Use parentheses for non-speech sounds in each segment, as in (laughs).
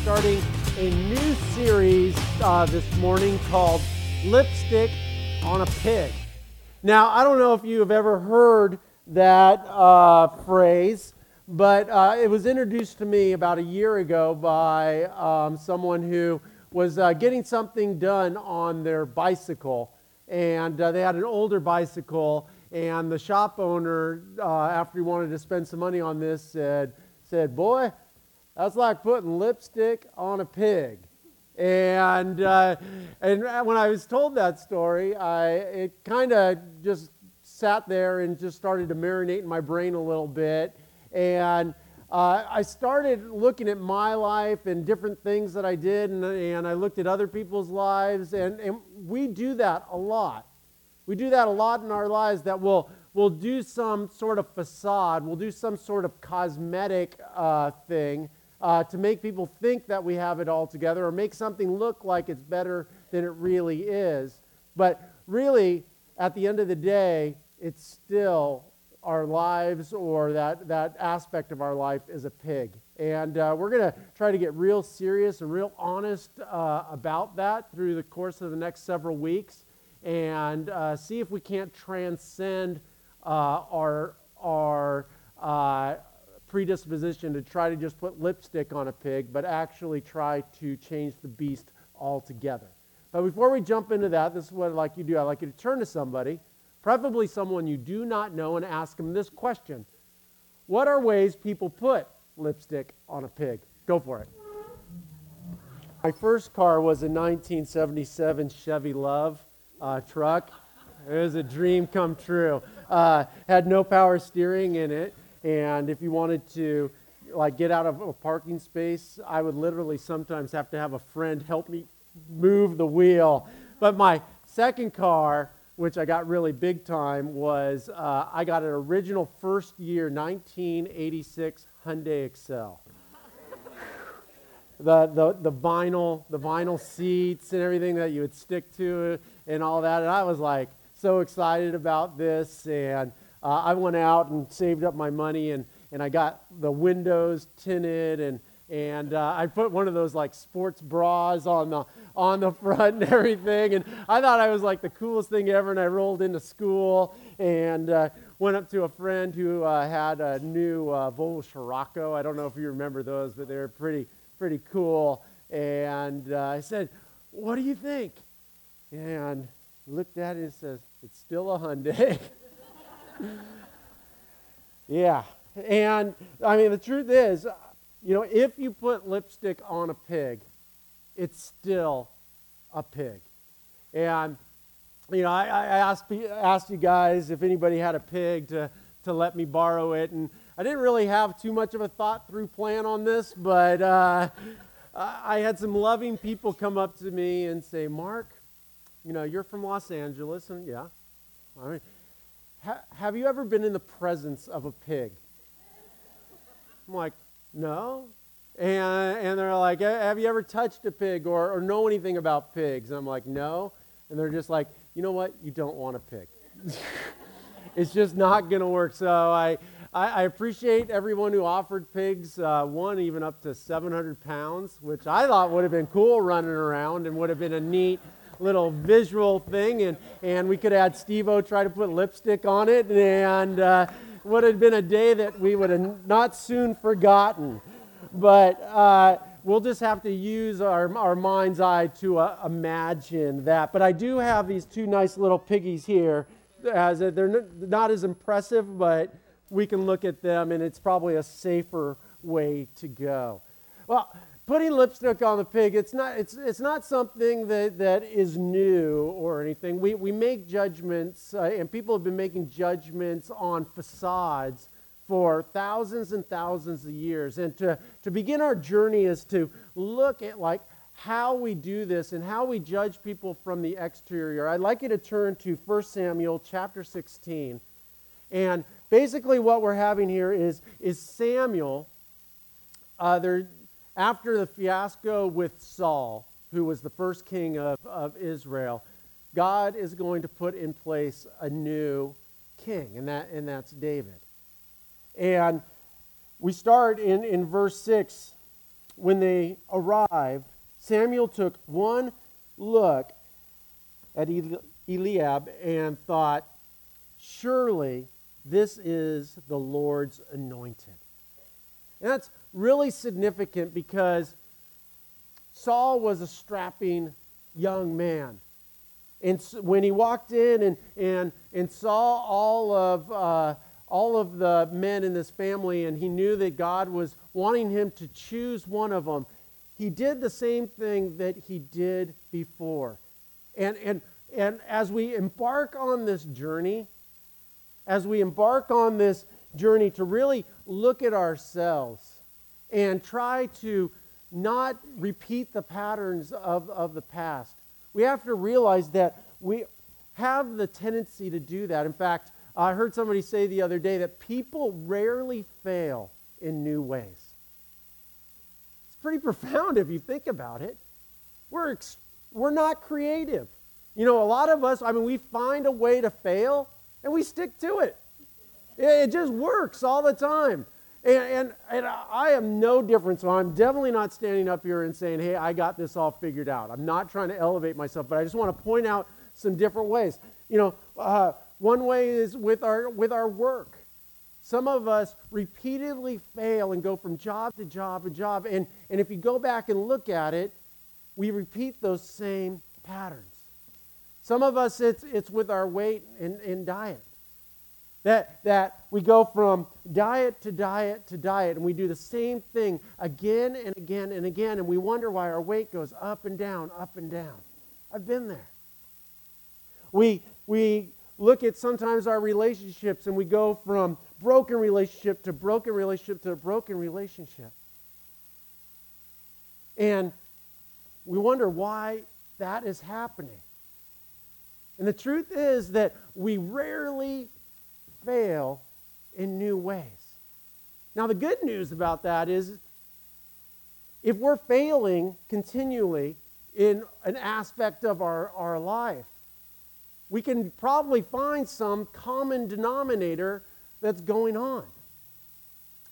starting a new series uh, this morning called Lipstick on a Pig. Now, I don't know if you have ever heard that uh, phrase, but uh, it was introduced to me about a year ago by um, someone who was uh, getting something done on their bicycle. And uh, they had an older bicycle, and the shop owner, uh, after he wanted to spend some money on this, said, said, Boy, that's like putting lipstick on a pig. And, uh, and when I was told that story, I, it kind of just sat there and just started to marinate in my brain a little bit. And uh, I started looking at my life and different things that I did, and, and I looked at other people's lives, and, and we do that a lot. We do that a lot in our lives that we'll, we'll do some sort of facade, we'll do some sort of cosmetic uh, thing uh, to make people think that we have it all together or make something look like it's better than it really is. But really, at the end of the day, it's still our lives or that, that aspect of our life is a pig. And uh, we're going to try to get real serious and real honest uh, about that through the course of the next several weeks and uh, see if we can't transcend uh, our, our uh, predisposition to try to just put lipstick on a pig, but actually try to change the beast altogether. But before we jump into that, this is what I'd like you to do. I'd like you to turn to somebody, preferably someone you do not know, and ask them this question What are ways people put lipstick on a pig? Go for it. My first car was a 1977 Chevy LUV uh, truck. It was a dream come true. Uh, had no power steering in it. And if you wanted to like get out of a parking space, I would literally sometimes have to have a friend help me move the wheel. But my second car, which I got really big time, was uh, I got an original first year 1986 Hyundai Excel. the, the, the vinyl the vinyl seats and everything that you would stick to and all that and I was like so excited about this and uh, I went out and saved up my money and, and I got the windows tinted and, and uh, I put one of those like sports bras on the, on the (laughs) front and everything. And I thought I was like the coolest thing ever. And I rolled into school and uh, went up to a friend who uh, had a new uh, Volvo Scirocco. I don't know if you remember those, but they're pretty, pretty cool. And uh, I said, What do you think? And looked at it and says, It's still a Hyundai. (laughs) yeah. And I mean, the truth is, you know, if you put lipstick on a pig, it's still a pig. And, you know, I, I asked, asked you guys if anybody had a pig to, to let me borrow it. And I didn't really have too much of a thought through plan on this, but uh, I had some loving people come up to me and say, Mark, you know, you're from Los Angeles. And yeah, I mean, ha- have you ever been in the presence of a pig? I'm like, no. And, and they're like, have you ever touched a pig or, or know anything about pigs? And I'm like, no. And they're just like, you know what? You don't want a pig. (laughs) it's just not going to work. So I, I, I, appreciate everyone who offered pigs, uh, one even up to 700 pounds, which I thought would have been cool running around and would have been a neat little visual thing, and, and we could add Steve-O try to put lipstick on it, and uh, would have been a day that we would have not soon forgotten. But uh, we'll just have to use our, our mind's eye to uh, imagine that. But I do have these two nice little piggies here. As a, they're not as impressive, but we can look at them, and it's probably a safer way to go. Well, putting lipstick on the pig, it's not, it's, it's not something that, that is new or anything. We, we make judgments, uh, and people have been making judgments on facades for thousands and thousands of years. And to, to begin our journey is to look at like how we do this and how we judge people from the exterior. I'd like you to turn to 1 Samuel chapter 16. And basically what we're having here is, is Samuel. Uh, there, after the fiasco with Saul, who was the first king of, of Israel, God is going to put in place a new king, and, that, and that's David. And we start in, in verse 6 when they arrived, Samuel took one look at Eliab and thought, Surely this is the Lord's anointed. And that's really significant because Saul was a strapping young man. And when he walked in and, and, and saw all of, uh, all of the men in this family, and he knew that God was wanting him to choose one of them, he did the same thing that he did before. And, and, and as we embark on this journey, as we embark on this journey to really look at ourselves and try to not repeat the patterns of, of the past, we have to realize that we have the tendency to do that. In fact, I heard somebody say the other day that people rarely fail in new ways. It's pretty profound if you think about it. We're, ex- we're not creative. You know, a lot of us, I mean, we find a way to fail and we stick to it. It just works all the time. And, and, and, I am no different, so I'm definitely not standing up here and saying, hey, I got this all figured out. I'm not trying to elevate myself, but I just want to point out some different ways. You know, uh, one way is with our, with our work. Some of us repeatedly fail and go from job to job to job. And, and if you go back and look at it, we repeat those same patterns. Some of us, it's, it's with our weight and, and diet. That, that we go from diet to diet to diet, and we do the same thing again and again and again, and we wonder why our weight goes up and down, up and down. I've been there. We, we look at sometimes our relationships, and we go from broken relationship to broken relationship to broken relationship. And we wonder why that is happening. And the truth is that we rarely fail in new ways. Now, the good news about that is if we're failing continually in an aspect of our, our life, we can probably find some common denominator that's going on.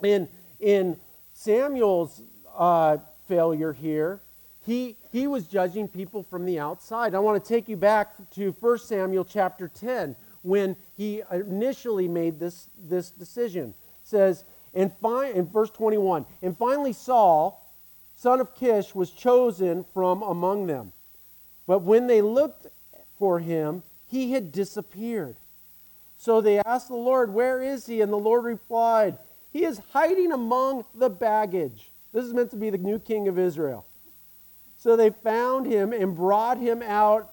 In, in Samuel's uh, failure here, he, he was judging people from the outside. I want to take you back to 1 Samuel chapter 10 when he initially made this, this decision. It says, and fi- in verse 21, and finally Saul, son of Kish, was chosen from among them. But when they looked for him, he had disappeared. So they asked the Lord, Where is he? And the Lord replied, He is hiding among the baggage. This is meant to be the new king of Israel. So they found him and brought him out,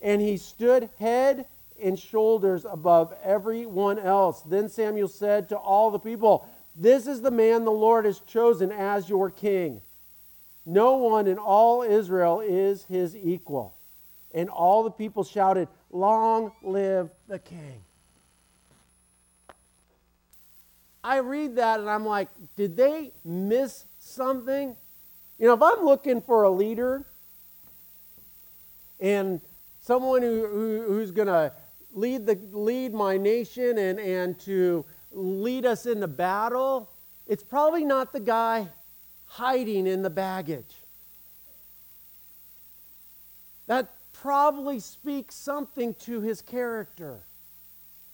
and he stood head and shoulders above everyone else. Then Samuel said to all the people, This is the man the Lord has chosen as your king. No one in all Israel is his equal. And all the people shouted, Long live the king. I read that and I'm like, did they miss something? You know, if I'm looking for a leader and someone who, who who's going to lead, the, lead my nation and, and to lead us into battle, it's probably not the guy hiding in the baggage. That probably speaks something to his character.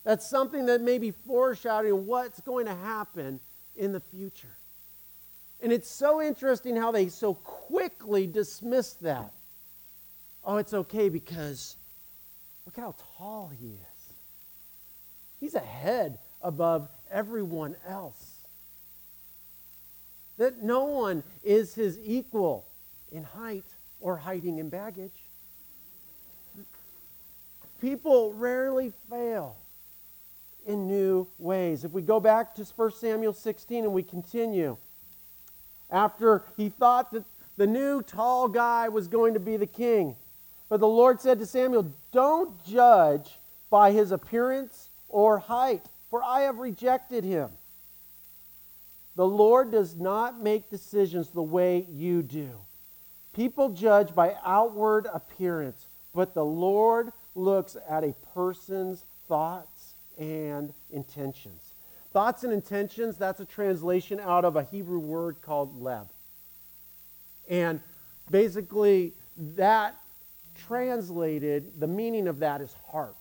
That's something that may be foreshadowing what's going to happen in the future. And it's so interesting how they so quickly dismiss that. Oh, it's okay because Look how tall he is. He's a head above everyone else. That no one is his equal in height or hiding in baggage. People rarely fail in new ways. If we go back to 1 Samuel 16 and we continue, after he thought that the new tall guy was going to be the king, but the Lord said to Samuel, Don't judge by his appearance or height, for I have rejected him. The Lord does not make decisions the way you do. People judge by outward appearance, but the Lord looks at a person's thoughts and intentions. Thoughts and intentions, that's a translation out of a Hebrew word called leb. And basically, that translated, the meaning of that is heart.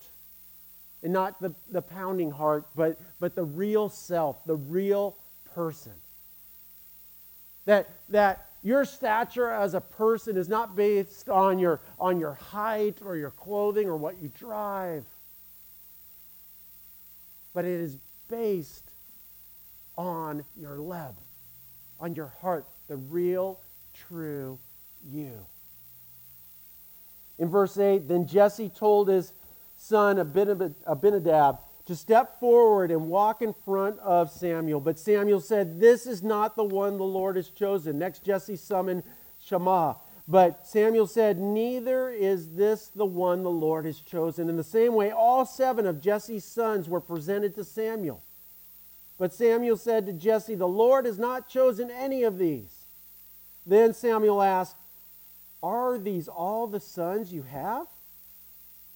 And not the, the pounding heart, but, but the real self, the real person. That, that your stature as a person is not based on your, on your height or your clothing or what you drive, but it is based on your love, on your heart, the real, true you. In verse 8, then Jesse told his son Abinadab to step forward and walk in front of Samuel. But Samuel said, This is not the one the Lord has chosen. Next, Jesse summoned Shammah. But Samuel said, Neither is this the one the Lord has chosen. In the same way, all seven of Jesse's sons were presented to Samuel. But Samuel said to Jesse, The Lord has not chosen any of these. Then Samuel asked, Are these all the sons you have?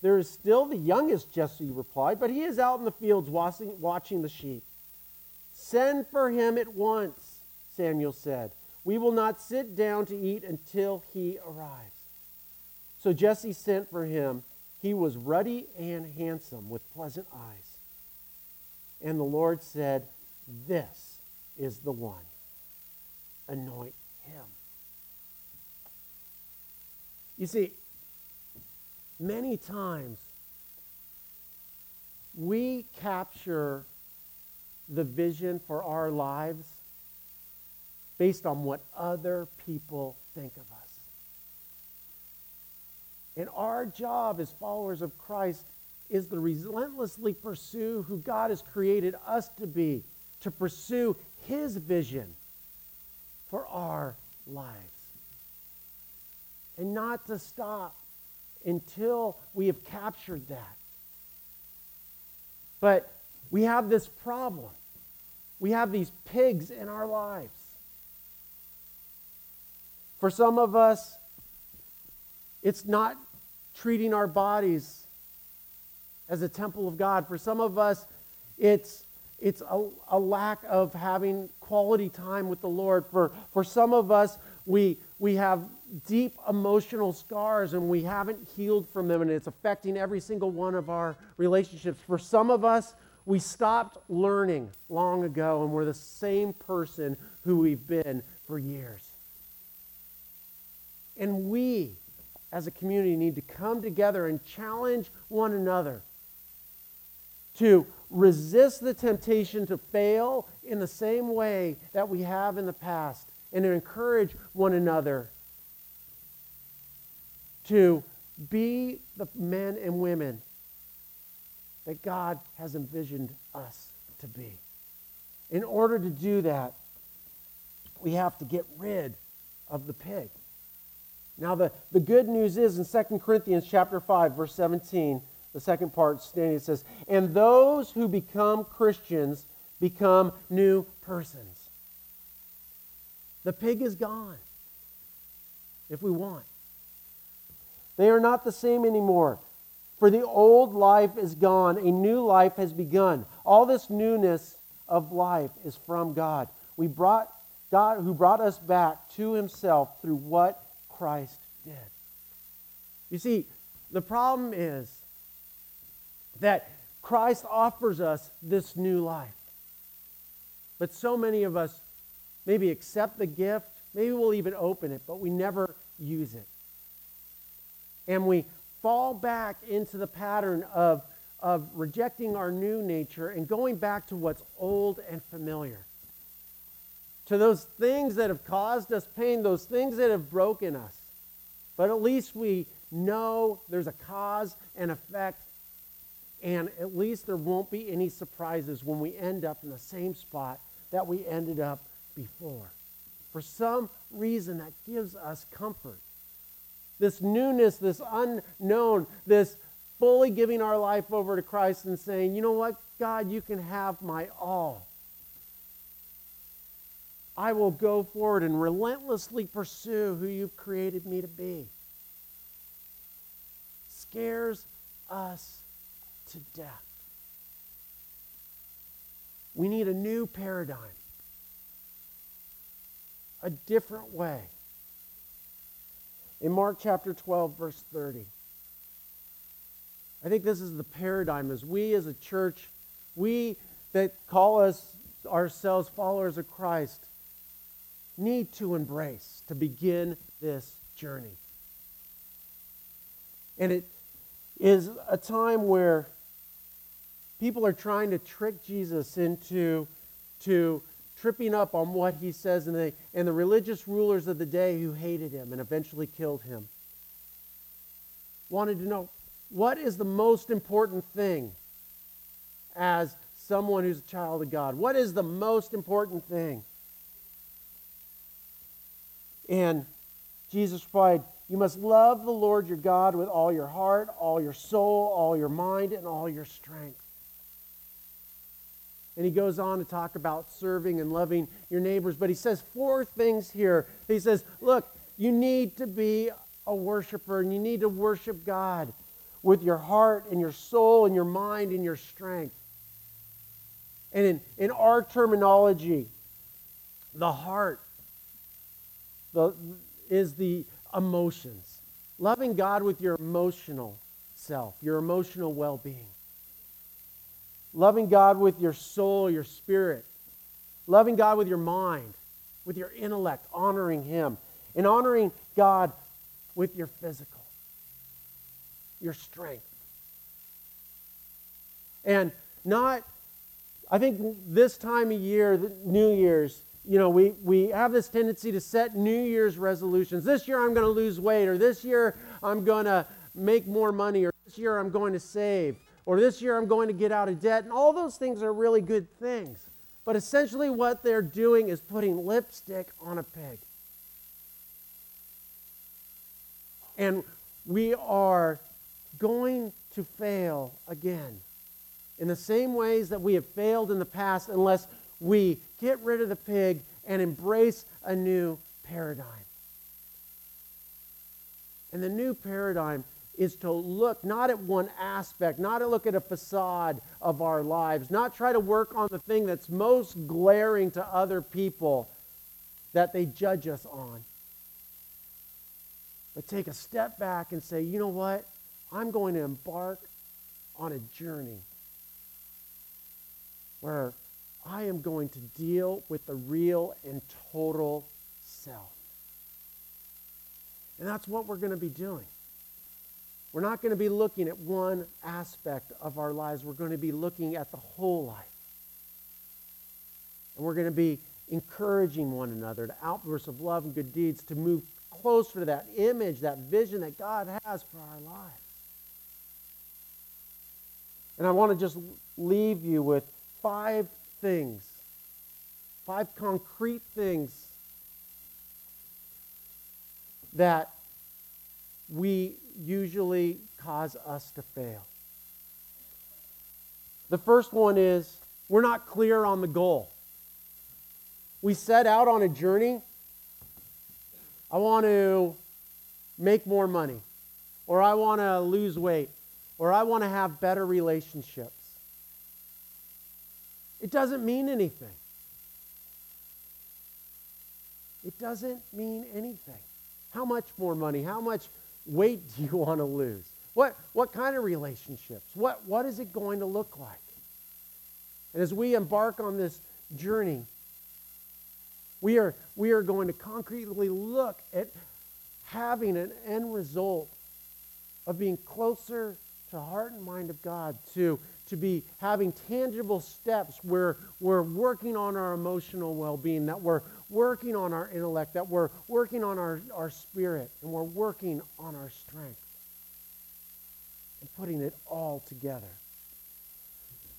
There is still the youngest, Jesse replied, but he is out in the fields watching, watching the sheep. Send for him at once, Samuel said. We will not sit down to eat until he arrives. So Jesse sent for him. He was ruddy and handsome, with pleasant eyes. And the Lord said, This is the one. Anoint him. You see, many times we capture the vision for our lives based on what other people think of us. And our job as followers of Christ is to relentlessly pursue who God has created us to be, to pursue his vision for our lives. And not to stop until we have captured that. But we have this problem. We have these pigs in our lives. For some of us, it's not treating our bodies as a temple of God. For some of us, it's, it's a, a lack of having quality time with the Lord. For, for some of us, we, we have deep emotional scars and we haven't healed from them, and it's affecting every single one of our relationships. For some of us, we stopped learning long ago, and we're the same person who we've been for years. And we, as a community, need to come together and challenge one another to resist the temptation to fail in the same way that we have in the past and to encourage one another to be the men and women that God has envisioned us to be. In order to do that, we have to get rid of the pig. Now, the, the good news is in 2 Corinthians chapter 5, verse 17, the second part standing, says, And those who become Christians become new persons. The pig is gone if we want. They are not the same anymore. For the old life is gone, a new life has begun. All this newness of life is from God. We brought God who brought us back to himself through what Christ did. You see, the problem is that Christ offers us this new life. But so many of us maybe accept the gift, maybe we'll even open it, but we never use it and we fall back into the pattern of, of rejecting our new nature and going back to what's old and familiar. To those things that have caused us pain, those things that have broken us. But at least we know there's a cause and effect, and at least there won't be any surprises when we end up in the same spot that we ended up before. For some reason, that gives us comfort this newness, this unknown, this fully giving our life over to Christ and saying, you know what, God, you can have my all. I will go forward and relentlessly pursue who you've created me to be. Scares us to death. We need a new paradigm, a different way in Mark chapter 12, verse 30. I think this is the paradigm as we as a church, we that call us ourselves followers of Christ, need to embrace to begin this journey. And it is a time where people are trying to trick Jesus into to tripping up on what he says, and the, and the religious rulers of the day who hated him and eventually killed him wanted to know what is the most important thing as someone who's a child of God? What is the most important thing? And Jesus replied, You must love the Lord your God with all your heart, all your soul, all your mind, and all your strength. And he goes on to talk about serving and loving your neighbors. But he says four things here. He says, Look, you need to be a worshiper and you need to worship God with your heart and your soul and your mind and your strength. And in, in our terminology, the heart the, is the emotions. Loving God with your emotional self, your emotional well being. Loving God with your soul, your spirit. Loving God with your mind, with your intellect, honoring Him. And honoring God with your physical, your strength. And not, I think this time of year, New Year's, you know, we, we have this tendency to set New Year's resolutions. This year I'm going to lose weight, or this year I'm going to make more money, or this year I'm going to save, or this year I'm going to get out of debt. And all those things are really good things. But essentially, what they're doing is putting lipstick on a pig. And we are going to fail again in the same ways that we have failed in the past unless we get rid of the pig and embrace a new paradigm. And the new paradigm is to look not at one aspect, not to look at a facade of our lives, not try to work on the thing that's most glaring to other people that they judge us on. But take a step back and say, you know what? I'm going to embark on a journey where I am going to deal with the real and total self. And that's what we're going to be doing. We're not going to be looking at one aspect of our lives. We're going to be looking at the whole life. And we're going to be encouraging one another to outbursts of love and good deeds to move closer to that image, that vision that God has for our lives. And I want to just leave you with five things, five concrete things that we usually cause us to fail. The first one is we're not clear on the goal. We set out on a journey. I want to make more money, or I want to lose weight, or I want to have better relationships. It doesn't mean anything. It doesn't mean anything. How much more money? How much weight do you (laughs) want to lose? What, what kind of relationships? What, what is it going to look like? And as we embark on this journey, we are, we are going to concretely look at having an end result of being closer to heart and mind of God, to to be having tangible steps where we're working on our emotional well being, that we're working on our intellect, that we're working on our, our spirit, and we're working on our strength. And putting it all together.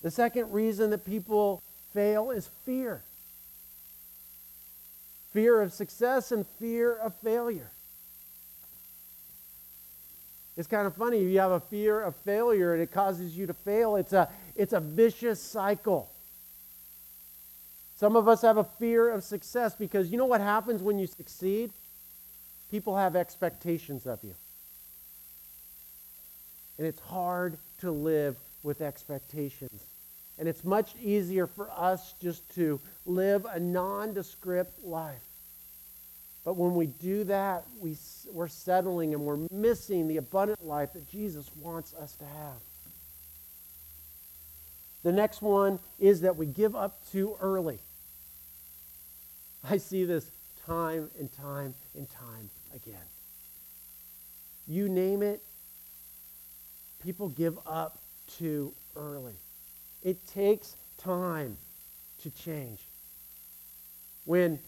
The second reason that people fail is fear fear of success and fear of failure. It's kind of funny. You have a fear of failure and it causes you to fail, it's a, it's a vicious cycle. Some of us have a fear of success because you know what happens when you succeed? People have expectations of you. And it's hard to live with expectations. And it's much easier for us just to live a nondescript life. But when we do that, we, we're settling and we're missing the abundant life that Jesus wants us to have. The next one is that we give up too early. (laughs) I see this time and time and time again. You name it, people give up too early. It takes time to change. When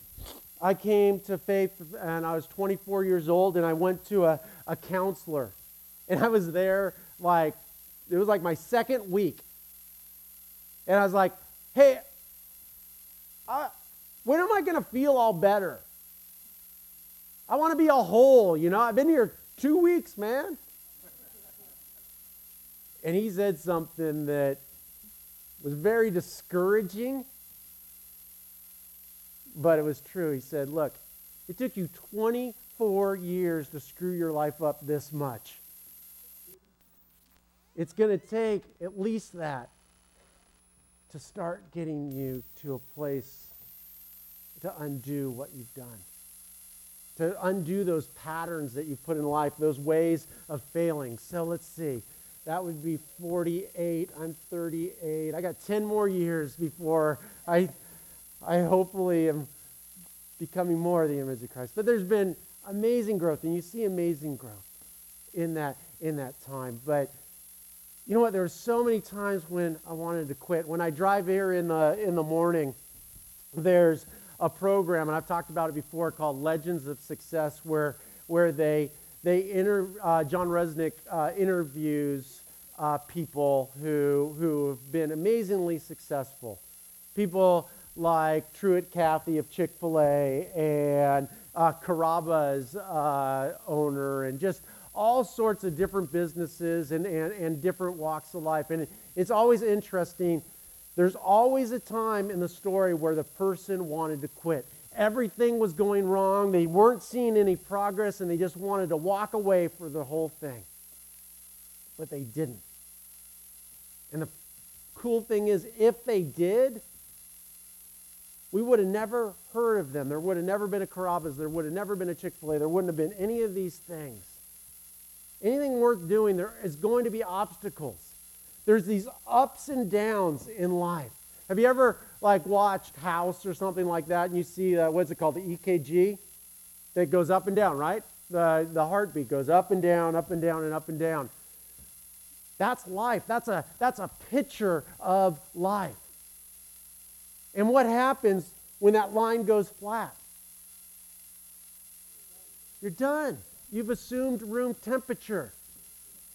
I came to faith and I was 24 years old and I went to a, a counselor, and I was there like, it was like my second week. And I was like, hey, I, when am I going to feel all better? I want to be a whole, you know. I've been here two weeks, man. And he said something that was very discouraging, but it was true. He said, Look, it took you 24 years to screw your life up this much. It's going to take at least that to start getting you to a place to undo what you've done to undo those patterns that you've put in life, those ways of failing. So let's see. That would be 48. I'm 38. I got 10 more years before I, I hopefully am becoming more of the image of Christ. But there's been amazing growth, and you see amazing growth in that, in that time. But you know what? There were so many times when I wanted to quit. When I drive here in the, in the morning, there's a program, and I've talked about it before, called Legends of Success, where, where they, they inter, uh, Jon Resnick uh, interviews uh, people who, who have been amazingly successful. People like Truett Cathy of Chick fil A and uh, uh, owner, and just all sorts of different businesses and, and, and different walks of life. And it's always interesting there's always a time in the story where the person wanted to quit. Everything was going wrong. They weren't seeing any progress and they just wanted to walk away for the whole thing. But they didn't. And the cool thing is, if they did, we would have never heard of them. There would have never been a Carrabba's. There would have never been a Chick fil A. There wouldn't have been any of these things. Anything worth doing, there is going to be obstacles there's these ups and downs in life. Have you ever like watched House or something like that, and you see uh, what's it called, the EKG, that goes up and down, right? The the heartbeat goes up and down, up and down, and up and down. That's life. That's a that's a picture of life. And what happens when that line goes flat? You're done. You've assumed room temperature.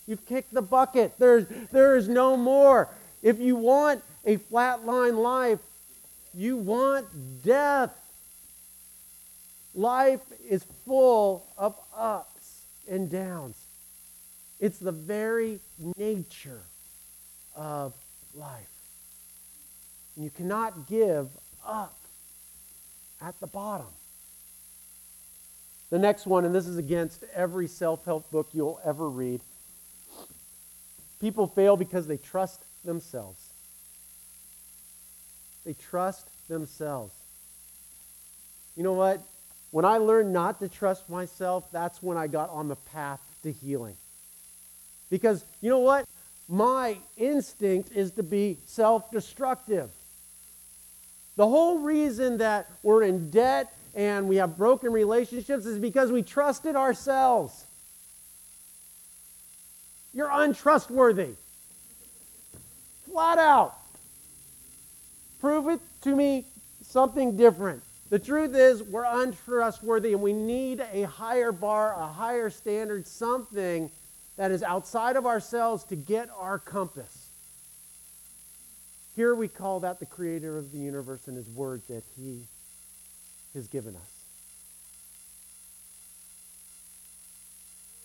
You've kicked the bucket. There's, there is no more. If you want a flatline life, you want death. Life is full of ups and downs. It's the very nature of life. And you cannot give up at the bottom. The next one, and this is against every self help book you'll ever read People fail because they trust themselves. They trust themselves. You know what? When I learned not to trust myself, that's when I got on the path to healing. Because you know what? My instinct is to be self destructive. The whole reason that we're in debt and we have broken relationships is because we trusted ourselves. You're untrustworthy. Flat out. Prove it to me something different. The truth is, we're untrustworthy and we need a higher bar, a higher standard, something that is outside of ourselves to get our compass. Here we call that the creator of the universe and his word that he has given us.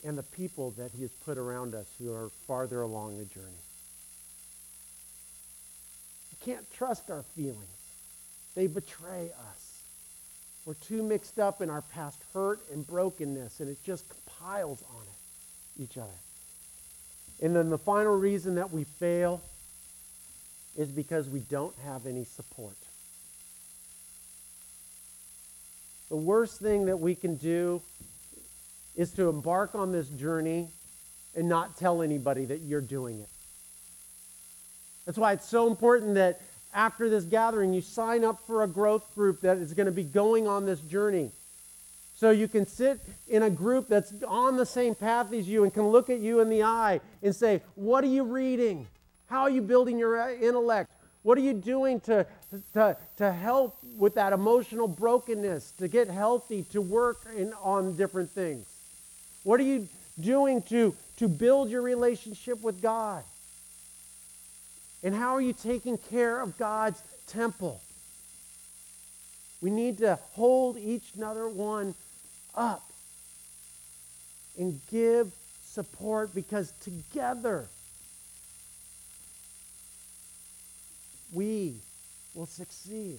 And the people that he has put around us who are farther along the journey. We can't trust our feelings. They betray us. We're too mixed up in our past hurt and brokenness, and it just piles on it, each other. And then the final reason that we fail is because we don't have any support. the worst thing that we can do is to embark on this journey and not tell anybody that you're doing it. That's why it's so important that after this gathering, you sign up for a growth group that is going to be going on this journey. So you can sit in a group that's on the same path as you and can look at you in the eye and say, What are you reading? How are you building your uh, intellect? What are you doing to, to, to help with that emotional brokenness, to get healthy, to work in, on different things? What are you doing to, to build your relationship with God? And how are you taking care of God's temple? We need to hold each another one up and give support because together we will succeed.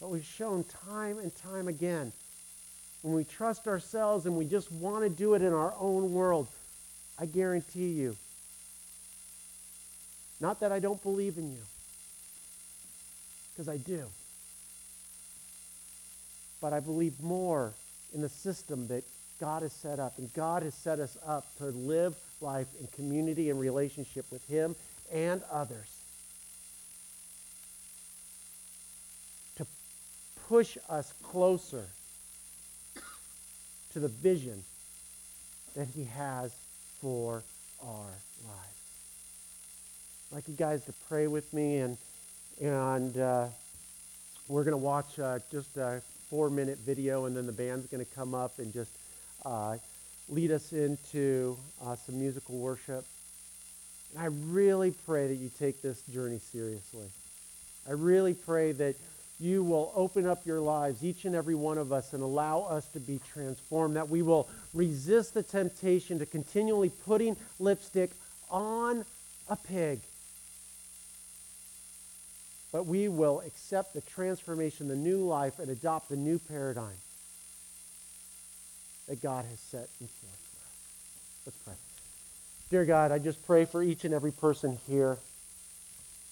But we've shown time and time again when we trust ourselves and we just want to do it in our own world, I guarantee you, not that I don't believe in you, because I do, but I believe more in the system that God has set up. And God has set us up to live life in community and relationship with Him and others. To push us closer to the vision that He has for our lives. I'd like you guys to pray with me, and, and uh, we're going to watch uh, just a four minute video, and then the band's going to come up and just uh, lead us into uh, some musical worship. And I really pray that you take this journey seriously. I really pray that you will open up your lives, each and every one of us, and allow us to be transformed, that we will resist the temptation to continually putting lipstick on a pig. But we will accept the transformation, the new life, and adopt the new paradigm that God has set for us. Let's pray. Dear God, I just pray for each and every person here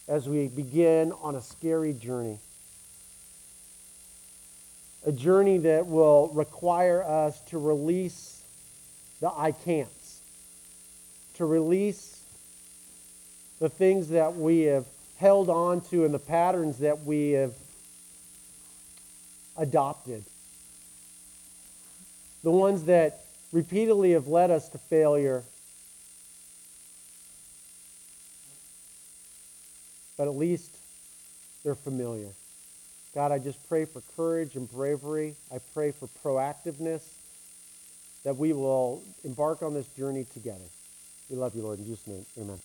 as we begin on a scary journey a journey that will require us to release the I can'ts, to release the things that we have held on to and the patterns that we have adopted, the ones that repeatedly have led us to failure. But at least they're familiar. God, I just pray for courage and bravery. I pray for proactiveness that we will embark on this journey together. We love you, Lord. In Jesus' name, amen.